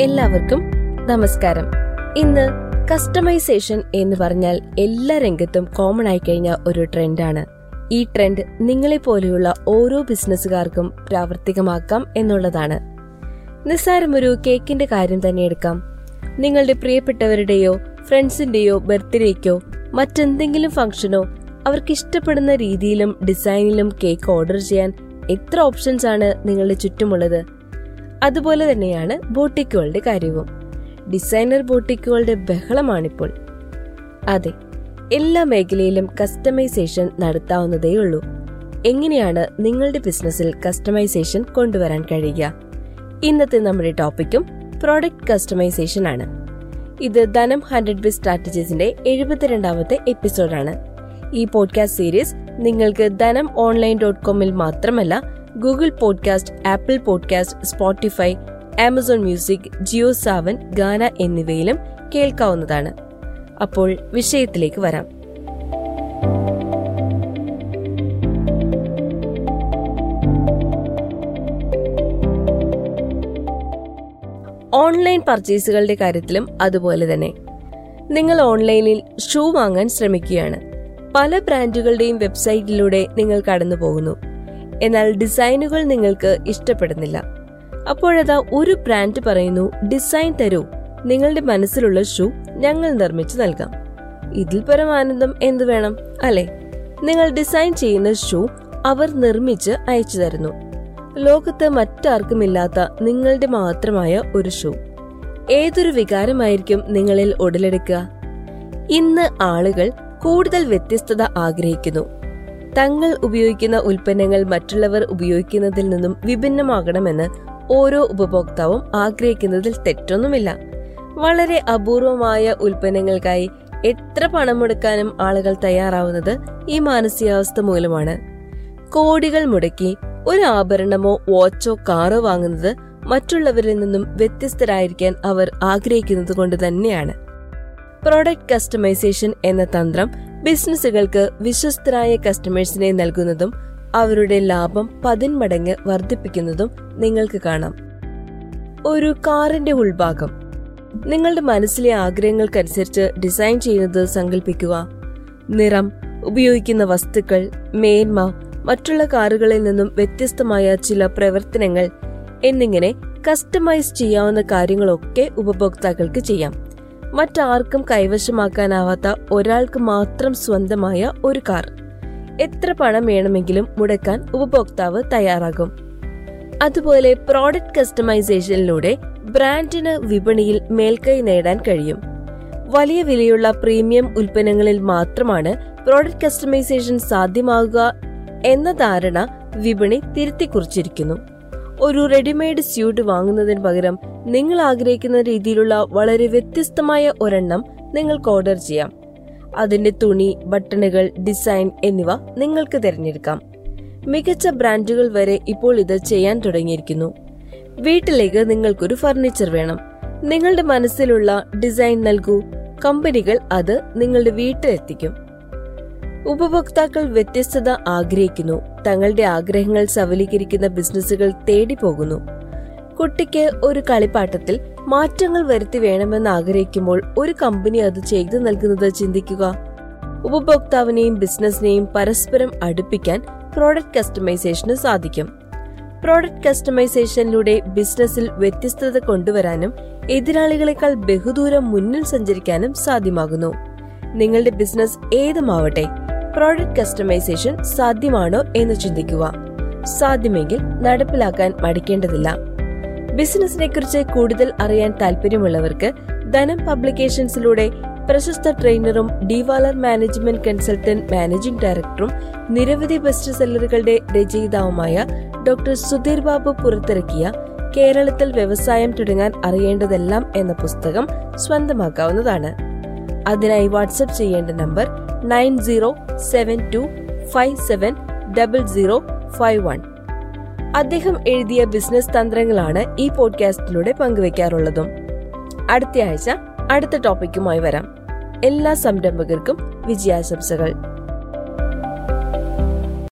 എല്ലാവർക്കും നമസ്കാരം. ഇന്ന് കസ്റ്റമൈസേഷൻ എന്ന് പറഞ്ഞാൽ എല്ലാ രംഗത്തും കോമൺ ആയി കഴിഞ്ഞ ഒരു ട്രെൻഡാണ് ഈ ട്രെൻഡ് നിങ്ങളെ പോലെയുള്ള ഓരോ ബിസിനസ്സുകാർക്കും പ്രാവർത്തികമാക്കാം എന്നുള്ളതാണ്. നിസ്സാരം ഒരു കേക്കിന്റെ കാര്യം തന്നെ എടുക്കാം. നിങ്ങളുടെ പ്രിയപ്പെട്ടവരുടെയോ ഫ്രണ്ട്സിന്റെയോ ബർത്ത്ഡേക്കോ മറ്റെന്തെങ്കിലും ഫംഗ്ഷനോ അവർക്ക് ഇഷ്ടപ്പെടുന്ന രീതിയിലും ഡിസൈനിലും കേക്ക് ഓർഡർ ചെയ്യാൻ എത്ര ഓപ്ഷൻസ് ആണ് നിങ്ങളുടെ ചുറ്റുമുള്ളത്? അതുപോലെ തന്നെയാണ് ബോട്ടിക്കുകളുടെ കാര്യവും. ഡിസൈനർ ബോട്ടിക്കുകളുടെ ബഹളമാണിപ്പോൾ. അതെ എല്ലാ മേഖലയിലും കസ്റ്റമൈസേഷൻ നടത്താവുന്നതേയുള്ളൂ എങ്ങനെയാണ് നിങ്ങളുടെ ബിസിനസ്സിൽ കസ്റ്റമൈസേഷൻ കൊണ്ടുവരാൻ കഴിയുക? ഇന്നത്തെ നമ്മുടെ ടോപ്പിക്കും പ്രോഡക്റ്റ് കസ്റ്റമൈസേഷൻ ആണ്. ഇത് ധനം ഹൺഡ്രഡ് ബി സ്ട്രാറ്റജീസിന്റെ എഴുപത്തിരണ്ടാമത്തെ എപ്പിസോഡാണ്. ഈ പോഡ്കാസ്റ്റ് സീരീസ് നിങ്ങൾക്ക് ധനം ഓൺലൈൻ ഡോട്ട് കോമിൽ മാത്രമല്ല Google podcast Apple podcast Spotify Amazon music Jio Saavn Gaana എന്നിവയിലും കേൾക്കാവുന്നതാണ്. അപ്പോൾ വിഷയത്തിലേക്ക് വരാം. ഓൺലൈൻ പർച്ചേസുകളുടെ കാര്യത്തിലും അതുപോലെ തന്നെ. നിങ്ങൾ ഓൺലൈനിൽ ഷൂ വാങ്ങാൻ ശ്രമിക്കുകയാണ്. പല ബ്രാൻഡുകളുടെയും വെബ്സൈറ്റിലൂടെ നിങ്ങൾ കടന്നു പോകുന്നു എന്നാൽ ഡിസൈനുകൾ നിങ്ങൾക്ക് ഇഷ്ടപ്പെടുന്നില്ല. അപ്പോഴതാ ഒരു ബ്രാൻഡ് പറയുന്നു ഡിസൈൻ തരൂ. നിങ്ങളുടെ മനസ്സിലുള്ള ഷൂ ഞങ്ങൾ നിർമ്മിച്ചു നൽകാം. ഇതിൽ പരം ആനന്ദം എന്തു വേണം? അല്ലെ? നിങ്ങൾ ഡിസൈൻ ചെയ്യുന്ന ഷൂ അവർ നിർമ്മിച്ച് അയച്ചു തരുന്നു. ലോകത്ത് മറ്റാർക്കുമില്ലാത്ത നിങ്ങളുടെ മാത്രമായ ഒരു ഷൂ. ഏതൊരു വികാരമായിരിക്കും നിങ്ങളിൽ ഉടലെടുക്കുക? ഇന്ന് ആളുകൾ കൂടുതൽ വ്യത്യസ്തത ആഗ്രഹിക്കുന്നു. തങ്ങൾ ഉപയോഗിക്കുന്ന ഉൽപ്പന്നങ്ങൾ മറ്റുള്ളവർ ഉപയോഗിക്കുന്നതിൽ നിന്നും വിഭിന്നമാകണമെന്ന് ഓരോ ഉപഭോക്താവും ആഗ്രഹിക്കുന്നതിൽ തെറ്റൊന്നുമില്ല. വളരെ അപൂർവമായ ഉൽപ്പന്നങ്ങൾക്കായി എത്ര പണം മുടക്കാനും ആളുകൾ തയ്യാറാവുന്നത് ഈ മാനസികാവസ്ഥ മൂലമാണ്. കോടികൾ മുടക്കി ഒരു ആഭരണമോ വാച്ചോ കാറോ വാങ്ങുന്നത് മറ്റുള്ളവരിൽ നിന്നും വ്യത്യസ്തരായിരിക്കാൻ അവർ ആഗ്രഹിക്കുന്നത് കൊണ്ട് തന്നെയാണ്. പ്രോഡക്റ്റ് കസ്റ്റമൈസേഷൻ എന്ന തന്ത്രം ബിസിനസ്സുകൾക്ക് വിശ്വസ്തരായ കസ്റ്റമേഴ്സിനെ നൽകുന്നതും അവരുടെ ലാഭം പതിന്മടങ്ങ് വർദ്ധിപ്പിക്കുന്നതും നിങ്ങൾക്ക് കാണാം. ഒരു കാറിന്റെ ഉൾഭാഗം. നിങ്ങളുടെ മനസ്സിലെ ആഗ്രഹങ്ങൾക്കനുസരിച്ച് ഡിസൈൻ ചെയ്യുന്നത് സങ്കല്പിക്കുക നിറം ഉപയോഗിക്കുന്ന വസ്തുക്കൾ മേന്മ മറ്റുള്ള കാറുകളിൽ നിന്നും വ്യത്യസ്തമായ ചില പ്രവർത്തനങ്ങൾ എന്നിങ്ങനെ കസ്റ്റമൈസ് ചെയ്യാവുന്ന കാര്യങ്ങളൊക്കെ ഉപഭോക്താക്കൾക്ക് ചെയ്യാം. മറ്റാർക്കും കൈവശമാക്കാനാവാത്ത ഒരാൾക്ക് മാത്രം സ്വന്തമായ ഒരു കാർ. എത്ര പണം വേണമെങ്കിലും മുടക്കാൻ ഉപഭോക്താവ് തയ്യാറാകും. അതുപോലെ പ്രോഡക്റ്റ് കസ്റ്റമൈസേഷനിലൂടെ ബ്രാൻഡിന് വിപണിയിൽ മേൽക്കൈ നേടാൻ കഴിയും. വലിയ വിലയുള്ള പ്രീമിയം ഉൽപ്പന്നങ്ങളിൽ മാത്രമാണ് പ്രോഡക്റ്റ് കസ്റ്റമൈസേഷൻ സാധ്യമാകുക എന്ന ധാരണ വിപണി തിരുത്തിക്കുറിച്ചിരിക്കുന്നു. ഒരു റെഡിമെയ്ഡ് സ്യൂട്ട് വാങ്ങുന്നതിന് പകരം നിങ്ങൾ ആഗ്രഹിക്കുന്ന രീതിയിലുള്ള വളരെ വ്യത്യസ്തമായ ഒരെണ്ണം നിങ്ങൾക്ക് ഓർഡർ ചെയ്യാം. അതിന്റെ തുണി ബട്ടണുകൾ ഡിസൈൻ എന്നിവ നിങ്ങൾക്ക് തിരഞ്ഞെടുക്കാം. മികച്ച ബ്രാൻഡുകൾ വരെ ഇപ്പോൾ ഇത് ചെയ്യാൻ തുടങ്ങിയിരിക്കുന്നു. വീട്ടിലേക്ക് നിങ്ങൾക്കൊരു ഫർണിച്ചർ വേണം. നിങ്ങളുടെ മനസ്സിലുള്ള ഡിസൈൻ നൽകൂ. കമ്പനികൾ അത് നിങ്ങളുടെ വീട്ടിലെത്തിക്കും. ഉപഭോക്താക്കൾ വ്യത്യസ്തത ആഗ്രഹിക്കുന്നു. തങ്ങളുടെ ആഗ്രഹങ്ങൾ സവലീകരിക്കുന്ന ബിസിനസ്സുകൾ തേടി പോകുന്നു. കുട്ടിക്ക് ഒരു കളിപ്പാട്ടത്തിൽ മാറ്റങ്ങൾ വരുത്തി വേണമെന്ന് ആഗ്രഹിക്കുമ്പോൾ ഒരു കമ്പനി അത് ചെയ്തു നൽകുന്നത് ചിന്തിക്കുക. ഉപഭോക്താവിനെയും ബിസിനസിനെയും പരസ്പരം അടുപ്പിക്കാൻ പ്രോഡക്റ്റ് കസ്റ്റമൈസേഷന് സാധിക്കും. പ്രോഡക്റ്റ് കസ്റ്റമൈസേഷനിലൂടെ ബിസിനസ്സിൽ വ്യത്യസ്തത കൊണ്ടുവരാനും എതിരാളികളെക്കാൾ ബഹുദൂരം മുന്നിൽ സഞ്ചരിക്കാനും സാധ്യമാകുന്നു. നിങ്ങളുടെ ബിസിനസ് ഏതുമാവട്ടെ പ്രോഡക്റ്റ് കസ്റ്റമൈസേഷൻ സാധ്യമാണോ എന്ന് ചിന്തിക്കുക. സാധ്യമെങ്കിൽ നടപ്പിലാക്കാൻ മടിക്കേണ്ടതില്ല. ബിസിനസിനെ കുറിച്ച് കൂടുതൽ അറിയാൻ താല്പര്യമുള്ളവർക്ക് ധനം പബ്ലിക്കേഷൻസിലൂടെ പ്രശസ്ത ട്രെയിനറും ഡിവാലർ മാനേജ്മെന്റ് കൺസൾട്ടന്റ് മാനേജിംഗ് ഡയറക്ടറും നിരവധി ബെസ്റ്റ് സെല്ലറുകളുടെ രചയിതാവുമായ ഡോക്ടർ സുധീർ ബാബു പുറത്തിറക്കിയ കേരളത്തിൽ വ്യവസായം തുടങ്ങാൻ അറിയേണ്ടതെല്ലാം എന്ന പുസ്തകം സ്വന്തമാക്കാവുന്നതാണ്. അതിനായി വാട്സ്ആപ്പ് ചെയ്യേണ്ട number nine zero seven two five seven double zero five one. അദ്ദേഹം എഴുതിയ ബിസിനസ് തന്ത്രങ്ങളാണ് ഈ പോഡ്കാസ്റ്റിലൂടെ പങ്കുവെക്കാറുള്ളതും. അടുത്ത ആഴ്ച അടുത്ത ടോപ്പിക്കുമായി വരാം. എല്ലാ സംരംഭകർക്കും വിജയാശംസകൾ.